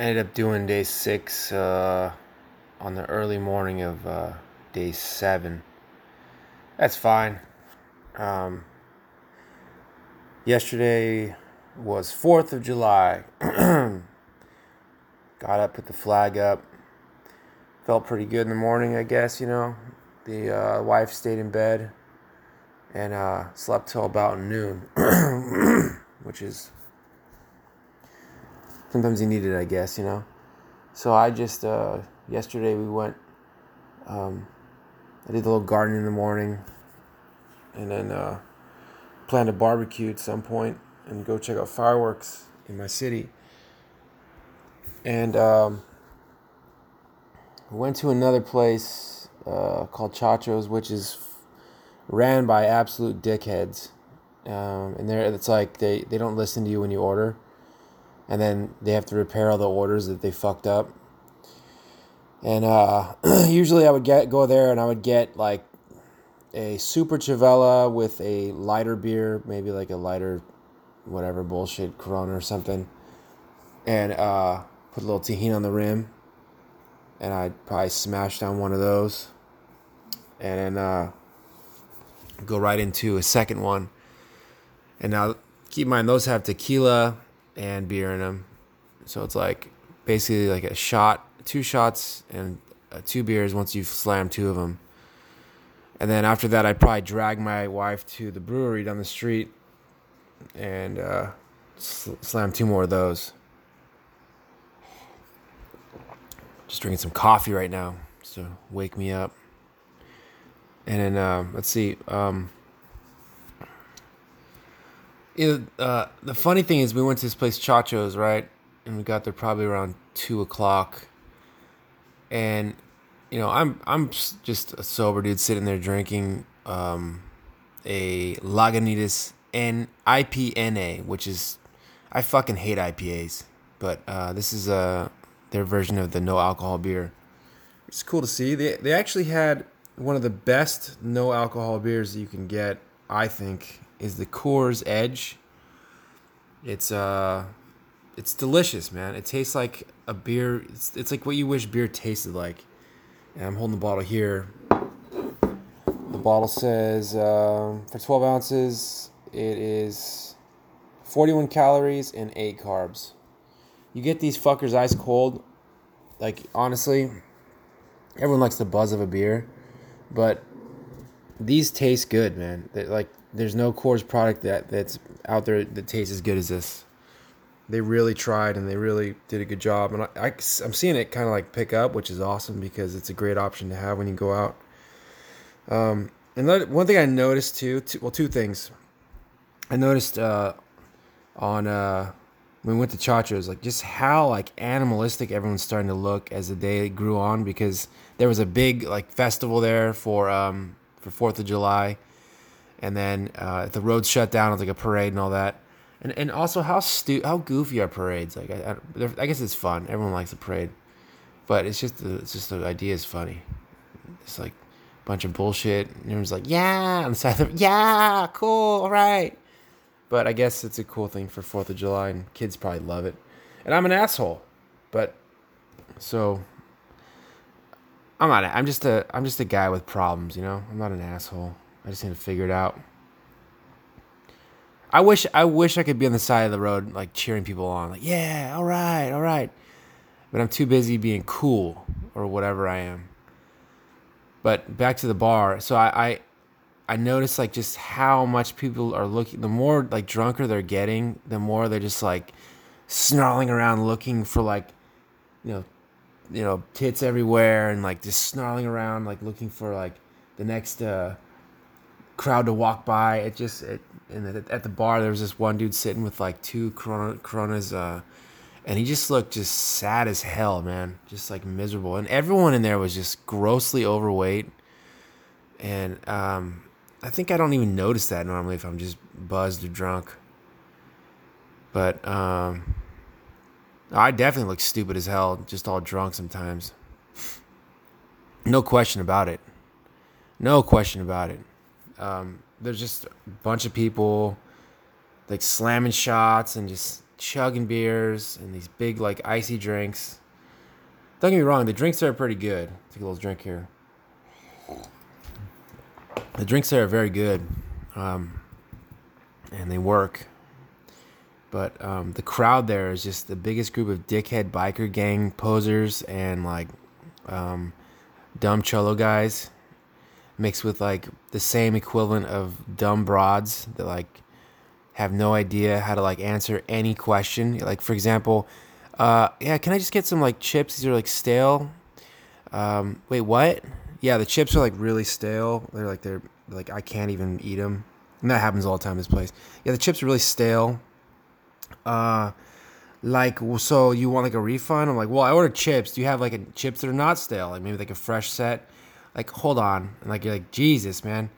ended up doing day six uh, on the early morning of uh, day seven. That's fine. Um, yesterday was 4th of July. Got up, put the flag up. Felt pretty good in the morning, I guess, you know. The uh, wife stayed in bed and uh, slept till about noon, which is sometimes you need it, I guess, you know. So I just uh, yesterday we went. Um, I did a little gardening in the morning, and then uh, planned a barbecue at some point and go check out fireworks in my city. And um, went to another place uh, called Chacho's, which is ran by absolute dickheads. Um, and there, it's like they, they don't listen to you when you order and then they have to repair all the orders that they fucked up. And uh, usually I would get go there and I would get like a super Chavella with a lighter beer, maybe like a lighter, whatever bullshit Corona or something, and uh, put a little Tajín on the rim. And I'd probably smash down one of those, and then uh, go right into a second one. And now keep in mind those have tequila and beer in them. So it's like basically like a shot, two shots, and uh, two beers once you've slammed two of them. And then after that, I'd probably drag my wife to the brewery down the street and uh, sl- slam two more of those. Just drinking some coffee right now to wake me up. And then uh, let's see. Um, it, uh, the funny thing is, we went to this place Chacho's, right? And we got there probably around two o'clock. And you know, I'm I'm just a sober dude sitting there drinking um, a Lagunitas IPNA, which is I fucking hate IPAs, but uh, this is uh, their version of the no alcohol beer. It's cool to see. They they actually had one of the best no alcohol beers that you can get, I think, is the Coors Edge. It's uh it's delicious, man. It tastes like a beer. It's, it's like what you wish beer tasted like. And I'm holding the bottle here. The bottle says um, for 12 ounces, it is 41 calories and 8 carbs. You get these fuckers ice cold. Like, honestly, everyone likes the buzz of a beer, but these taste good, man. They're like, there's no Coors product that that's out there that tastes as good as this. They really tried and they really did a good job, and I, I am seeing it kind of like pick up, which is awesome because it's a great option to have when you go out. Um, and one thing I noticed too, two, well, two things. I noticed uh, on uh, when we went to Chacho's, like just how like animalistic everyone's starting to look as the day grew on because there was a big like festival there for um, for Fourth of July and then uh, the roads shut down. It's like a parade and all that. And and also how stu- how goofy are parades? Like I, I, I, guess it's fun. Everyone likes a parade, but it's just the, it's just the idea is funny. It's like a bunch of bullshit. And everyone's like, yeah, on the side of yeah, cool, all right. But I guess it's a cool thing for Fourth of July, and kids probably love it. And I'm an asshole, but so I'm not. I'm just a. I'm just a guy with problems, you know. I'm not an asshole. I just need to figure it out. I wish I wish I could be on the side of the road like cheering people on, like yeah, all right, all right. But I'm too busy being cool or whatever I am. But back to the bar. So I I, I noticed like just how much people are looking. The more like drunker they're getting, the more they're just like snarling around looking for like, you know, you know tits everywhere and like just snarling around like looking for like the next. uh crowd to walk by. It just it, and at the bar there was this one dude sitting with like two corona, Coronas, uh, and he just looked just sad as hell, man, just like miserable. And everyone in there was just grossly overweight. And um, I think I don't even notice that normally if I'm just buzzed or drunk. But um, I definitely look stupid as hell, just all drunk sometimes. No question about it. No question about it. Um, there's just a bunch of people like slamming shots and just chugging beers and these big like icy drinks. Don't get me wrong, the drinks are pretty good. Take a little drink here. The drinks there are very good, um, and they work. But um, the crowd there is just the biggest group of dickhead biker gang posers and like um, dumb cholo guys mixed with like the same equivalent of dumb broads that like have no idea how to like answer any question. Like for example, uh, yeah, can I just get some like chips? These are like stale. Um, wait, what? Yeah, the chips are like really stale. They're like they're like I can't even eat them. And that happens all the time in this place. Yeah, the chips are really stale. Uh, like so you want like a refund? I'm like, well, I ordered chips. Do you have like a, chips that are not stale? Like maybe like a fresh set. Like hold on. And like you're like Jesus, man.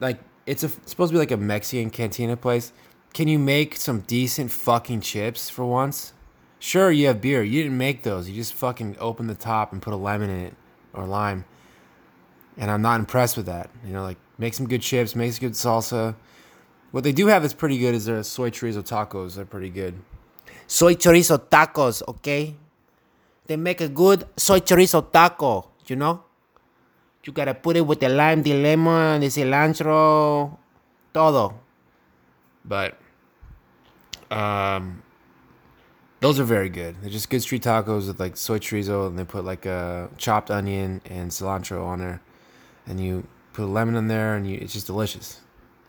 Like it's, a, it's supposed to be like a Mexican cantina place. Can you make some decent fucking chips for once? Sure, you have beer. You didn't make those. You just fucking opened the top and put a lemon in it or lime. And I'm not impressed with that. You know, like make some good chips, make some good salsa. What they do have that's pretty good is their soy chorizo tacos. They're pretty good. Soy chorizo tacos, okay? They make a good soy chorizo taco, you know? You gotta put it with the lime, the lemon, the cilantro, todo. But um those are very good. They're just good street tacos with like soy chorizo, and they put like a chopped onion and cilantro on there, and you put a lemon in there, and you, it's just delicious.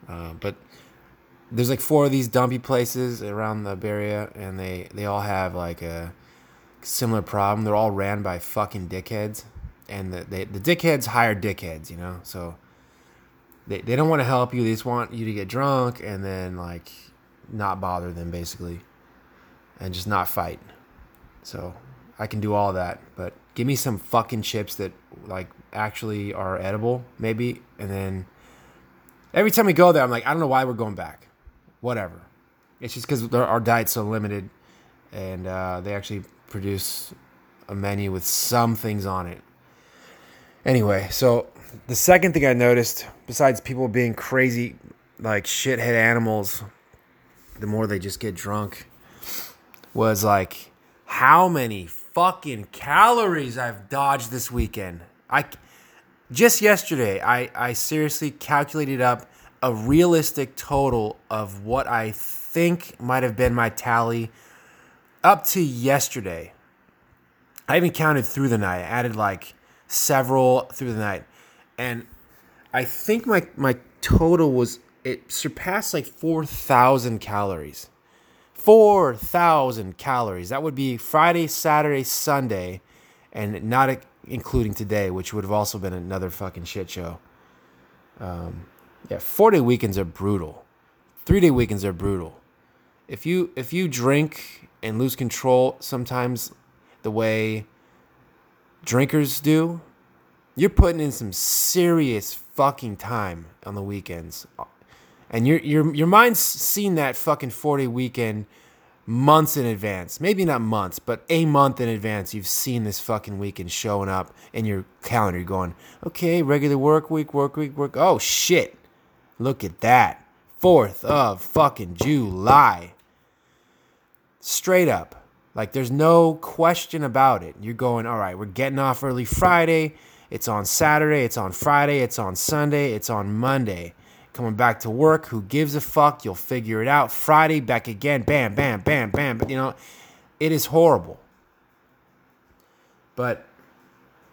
Uh, but there's like four of these dumpy places around the Bay Area, and they they all have like a similar problem. They're all ran by fucking dickheads, and the they, the dickheads hire dickheads, you know. So they they don't want to help you. They just want you to get drunk and then like not bother them basically and just not fight. So I can do all that, but give me some fucking chips that like actually are edible, maybe, and then every time we go there, I'm like, I don't know why we're going back. Whatever. It's just because our diet's so limited, and uh, they actually produce a menu with some things on it. Anyway, so the second thing I noticed, besides people being crazy, like shithead animals, the more they just get drunk was like how many fucking calories I've dodged this weekend. I just yesterday I I seriously calculated up a realistic total of what I think might have been my tally up to yesterday. I even counted through the night. I added like several through the night. And I think my my total was it surpassed like 4,000 calories. 4,000 calories. That would be Friday, Saturday, Sunday, and not including today, which would have also been another fucking shit show. Um, yeah, four day weekends are brutal. Three day weekends are brutal. If you if you drink and lose control sometimes the way drinkers do, you're putting in some serious fucking time on the weekends and your your your mind's seen that fucking 40 weekend months in advance. Maybe not months, but a month in advance. You've seen this fucking weekend showing up in your calendar. You're going, okay, regular work week, work week, work. Oh shit! Look at that. Fourth of fucking July. Straight up. Like there's no question about it. You're going, all right, we're getting off early Friday. It's on Saturday. It's on Friday. It's on Sunday. It's on Monday coming back to work. Who gives a fuck? You'll figure it out. Friday, back again. Bam, bam, bam, bam. But You know, it is horrible. But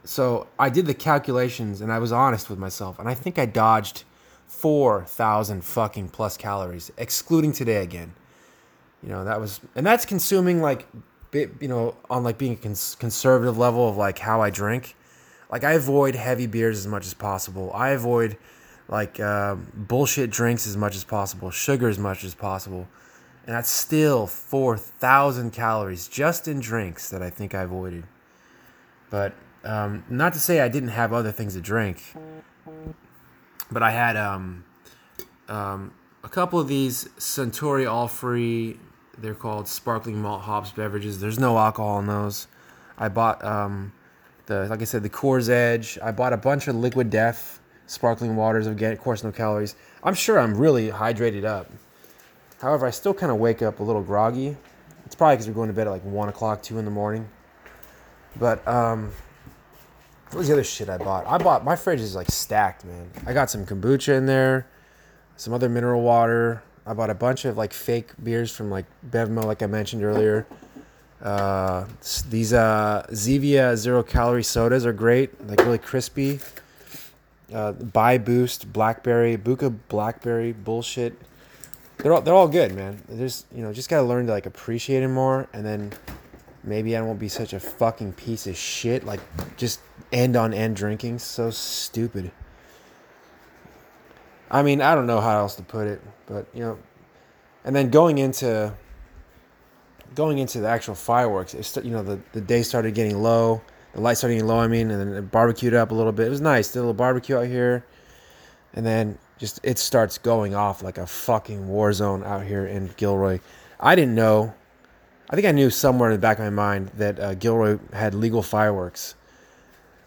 so I did the calculations and I was honest with myself, and I think I dodged 4,000 fucking plus calories, excluding today again. You know, that was, and that's consuming like, you know, on like being a cons- conservative level of like how I drink. Like I avoid heavy beers as much as possible. I avoid like uh, bullshit drinks as much as possible, sugar as much as possible. And that's still 4,000 calories just in drinks that I think I avoided. But um, not to say I didn't have other things to drink, but I had um, um, a couple of these Suntory all free, they're called sparkling malt hops beverages. There's no alcohol in those. I bought um, the, like I said, the Coors Edge. I bought a bunch of Liquid Death sparkling waters. Again, of course, no calories. I'm sure I'm really hydrated up. However, I still kind of wake up a little groggy. It's probably because we're going to bed at like one o'clock, two in the morning. But um, what was the other shit I bought? I bought my fridge is like stacked, man. I got some kombucha in there, some other mineral water. I bought a bunch of like fake beers from like Bevmo, like I mentioned earlier. Uh, these uh, Zevia zero calorie sodas are great, like really crispy. Uh, Bai Boost, Blackberry, Buka Blackberry bullshit. They're all, they're all good, man. There's you know just gotta learn to like appreciate it more, and then maybe I won't be such a fucking piece of shit. Like just end on end drinking, so stupid. I mean, I don't know how else to put it, but you know, and then going into going into the actual fireworks, it st- you know, the, the day started getting low, the light started getting low. I mean, and then it barbecued up a little bit. It was nice, did a little barbecue out here, and then just it starts going off like a fucking war zone out here in Gilroy. I didn't know. I think I knew somewhere in the back of my mind that uh, Gilroy had legal fireworks.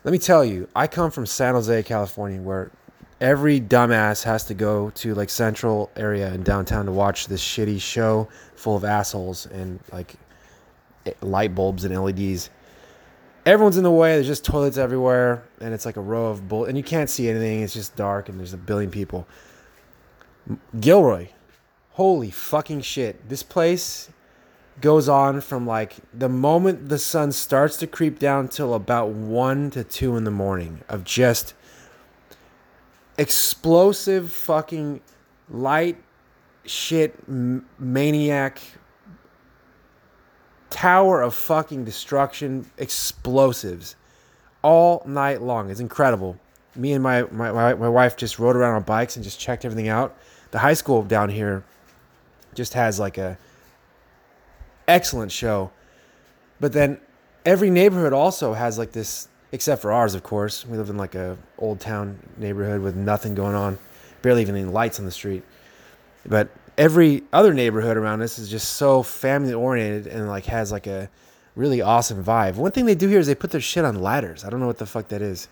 Let me tell you, I come from San Jose, California, where every dumbass has to go to like central area in downtown to watch this shitty show full of assholes and like eh, light bulbs and LEDs. Everyone's in the way. There's just toilets everywhere, and it's like a row of bull, and you can't see anything. It's just dark, and there's a billion people. Gilroy, holy fucking shit! This place goes on from like the moment the sun starts to creep down till about one to two in the morning of just explosive fucking light shit m- maniac tower of fucking destruction explosives all night long. It's incredible. Me and my, my, my, my wife just rode around on bikes and just checked everything out. The high school down here just has like a excellent show. But then every neighborhood also has like this except for ours of course. We live in like a old town neighborhood with nothing going on barely even any lights on the street. But every other neighborhood around us is just so family oriented and like has like a really awesome vibe. One thing they do here is they put their shit on ladders. I don't know what the fuck that is.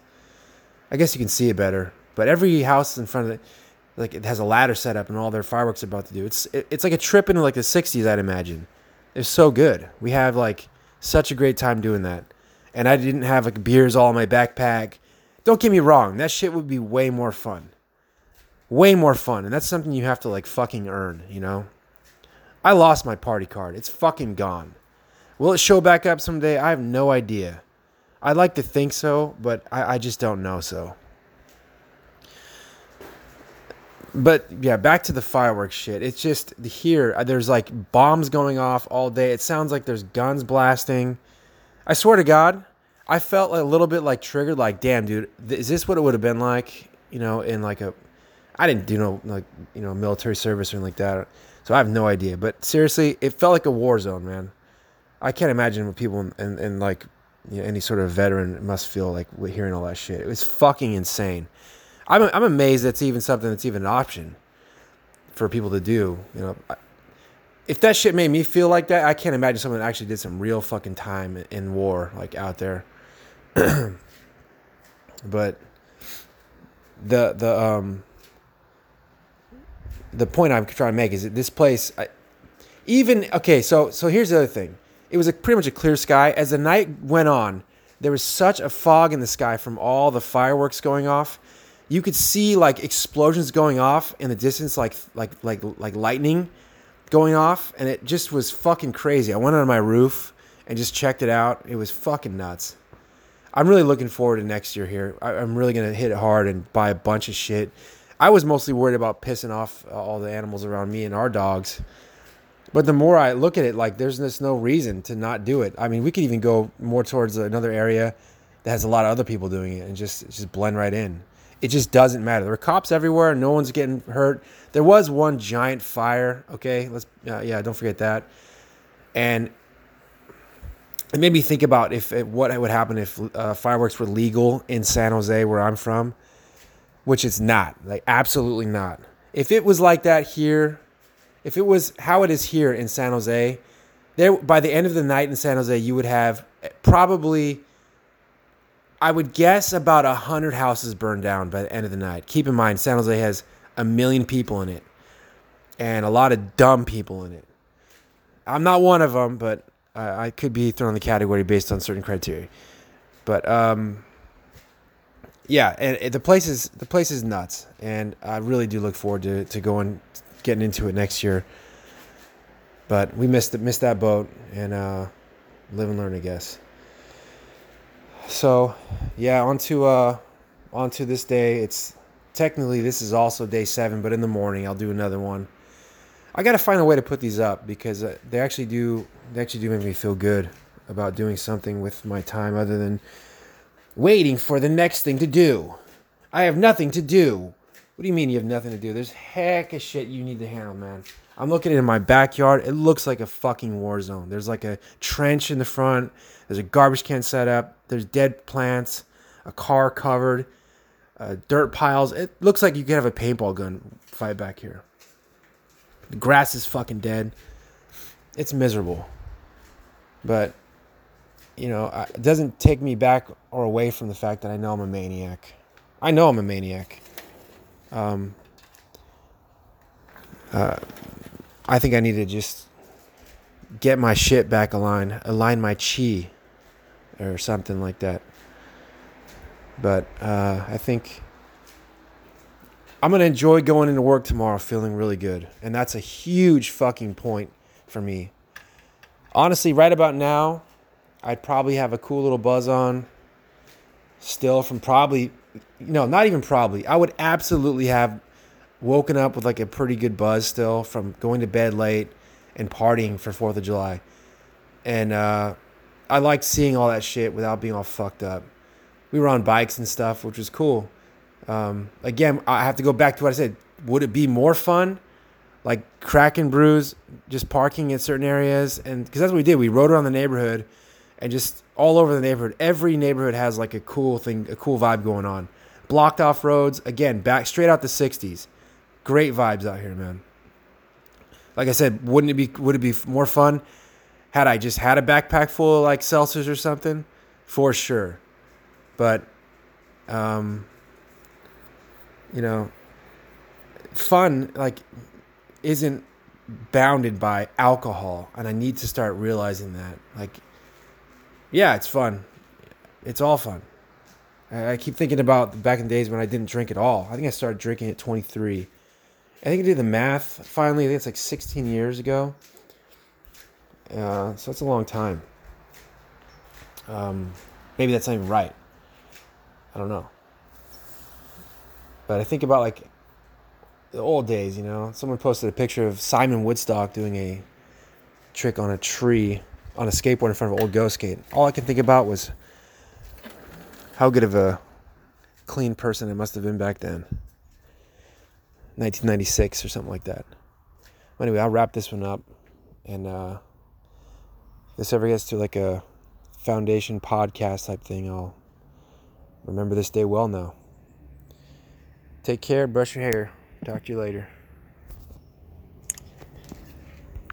I guess you can see it better. But every house in front of it like it has a ladder set up and all their fireworks are about to do. It's it, it's like a trip into like the 60s i'd imagine it's so good. We have like such a great time doing that. And i didn't have like beers all in my backpack. Don't get me wrong that shit would be way more fun. Way more fun and that's something you have to like fucking earn you know? I lost my party card. It's fucking gone. Will it show back up someday? I have no idea. I'd like to think so but i, I just don't know so but yeah back to the fireworks shit it's just here uh, there's like bombs going off all day it sounds like there's guns blasting i swear to god i felt a little bit like triggered like damn dude is this what it would have been like you know in like a I didn't do no like you know military service or anything like that, so I have no idea. But seriously, it felt like a war zone, man. I can't imagine what people in like you know, any sort of veteran must feel like hearing all that shit. It was fucking insane. I'm I'm amazed that's even something that's even an option for people to do. You know, if that shit made me feel like that, I can't imagine someone that actually did some real fucking time in war like out there. but the the um the point I'm trying to make is that this place, I, even okay. So so here's the other thing. It was a, pretty much a clear sky. As the night went on, there was such a fog in the sky from all the fireworks going off. You could see like explosions going off in the distance, like like like like lightning going off, and it just was fucking crazy. I went on my roof and just checked it out. It was fucking nuts. I'm really looking forward to next year here. I, I'm really gonna hit it hard and buy a bunch of shit. I was mostly worried about pissing off uh, all the animals around me and our dogs. But the more I look at it, like there's just no reason to not do it. I mean, we could even go more towards another area that has a lot of other people doing it and just just blend right in. It just doesn't matter. There are cops everywhere. No one's getting hurt. There was one giant fire. Okay, let's uh, yeah, don't forget that. And it made me think about if what would happen if uh, fireworks were legal in San Jose, where I'm from which it's not. Like absolutely not. If it was like that here, if it was how it is here in San Jose, there by the end of the night in San Jose, you would have probably I would guess about a hundred houses burned down by the end of the night. Keep in mind, San Jose has a million people in it. and a lot of dumb people in it. I'm not one of them, but I, I could be thrown in the category based on certain criteria. But um, yeah, and, and the place is the place is nuts, and I really do look forward to to going getting into it next year. But we missed missed that boat, and uh, live and learn, I guess. So, yeah, onto uh, onto this day. It's technically this is also day seven, but in the morning I'll do another one. I got to find a way to put these up because uh, they actually do they actually do make me feel good about doing something with my time other than waiting for the next thing to do. I have nothing to do. What do you mean you have nothing to do? There's heck of shit you need to handle, man. I'm looking in my backyard. It looks like a fucking war zone. There's like a trench in the front. There's a garbage can set up. There's dead plants, a car covered, uh, dirt piles. It looks like you could have a paintball gun fight back here. The grass is fucking dead. It's miserable. But you know, it doesn't take me back or away from the fact that I know I'm a maniac. I know I'm a maniac. Um, uh, I think I need to just get my shit back aligned, align my chi, or something like that. But uh, I think I'm gonna enjoy going into work tomorrow feeling really good, and that's a huge fucking point for me. Honestly, right about now, I'd probably have a cool little buzz on still from probably, no, not even probably. I would absolutely have woken up with like a pretty good buzz still from going to bed late and partying for 4th of July. And uh, I liked seeing all that shit without being all fucked up. We were on bikes and stuff, which was cool. Um, again, I have to go back to what I said. Would it be more fun? Like cracking brews, just parking in certain areas, and because that's what we did. We rode around the neighborhood and just all over the neighborhood. Every neighborhood has like a cool thing, a cool vibe going on. Blocked off roads, again, back straight out the 60s. Great vibes out here, man. Like I said, wouldn't it be would it be more fun had I just had a backpack full of like seltzers or something? For sure. But um you know, fun like isn't bounded by alcohol and I need to start realizing that. Like yeah, it's fun. It's all fun. I, keep thinking about back in the days when I didn't drink at all. I think I started drinking at 23. I think I did the math finally. I think it's like 16 years ago. Uh, so that's a long time. Um, maybe that's not even right. I don't know. But I think about like the old days, you know. Someone posted a picture of Simon Woodstock doing a trick on a tree on a skateboard in front of an old ghost skate. All I can think about was how good of a clean person it must have been back then. 1996 or something like that. Anyway, I'll wrap this one up. And uh, if this ever gets to like a foundation podcast type thing, I'll remember this day well now. Take care, brush your hair. Talk to you later.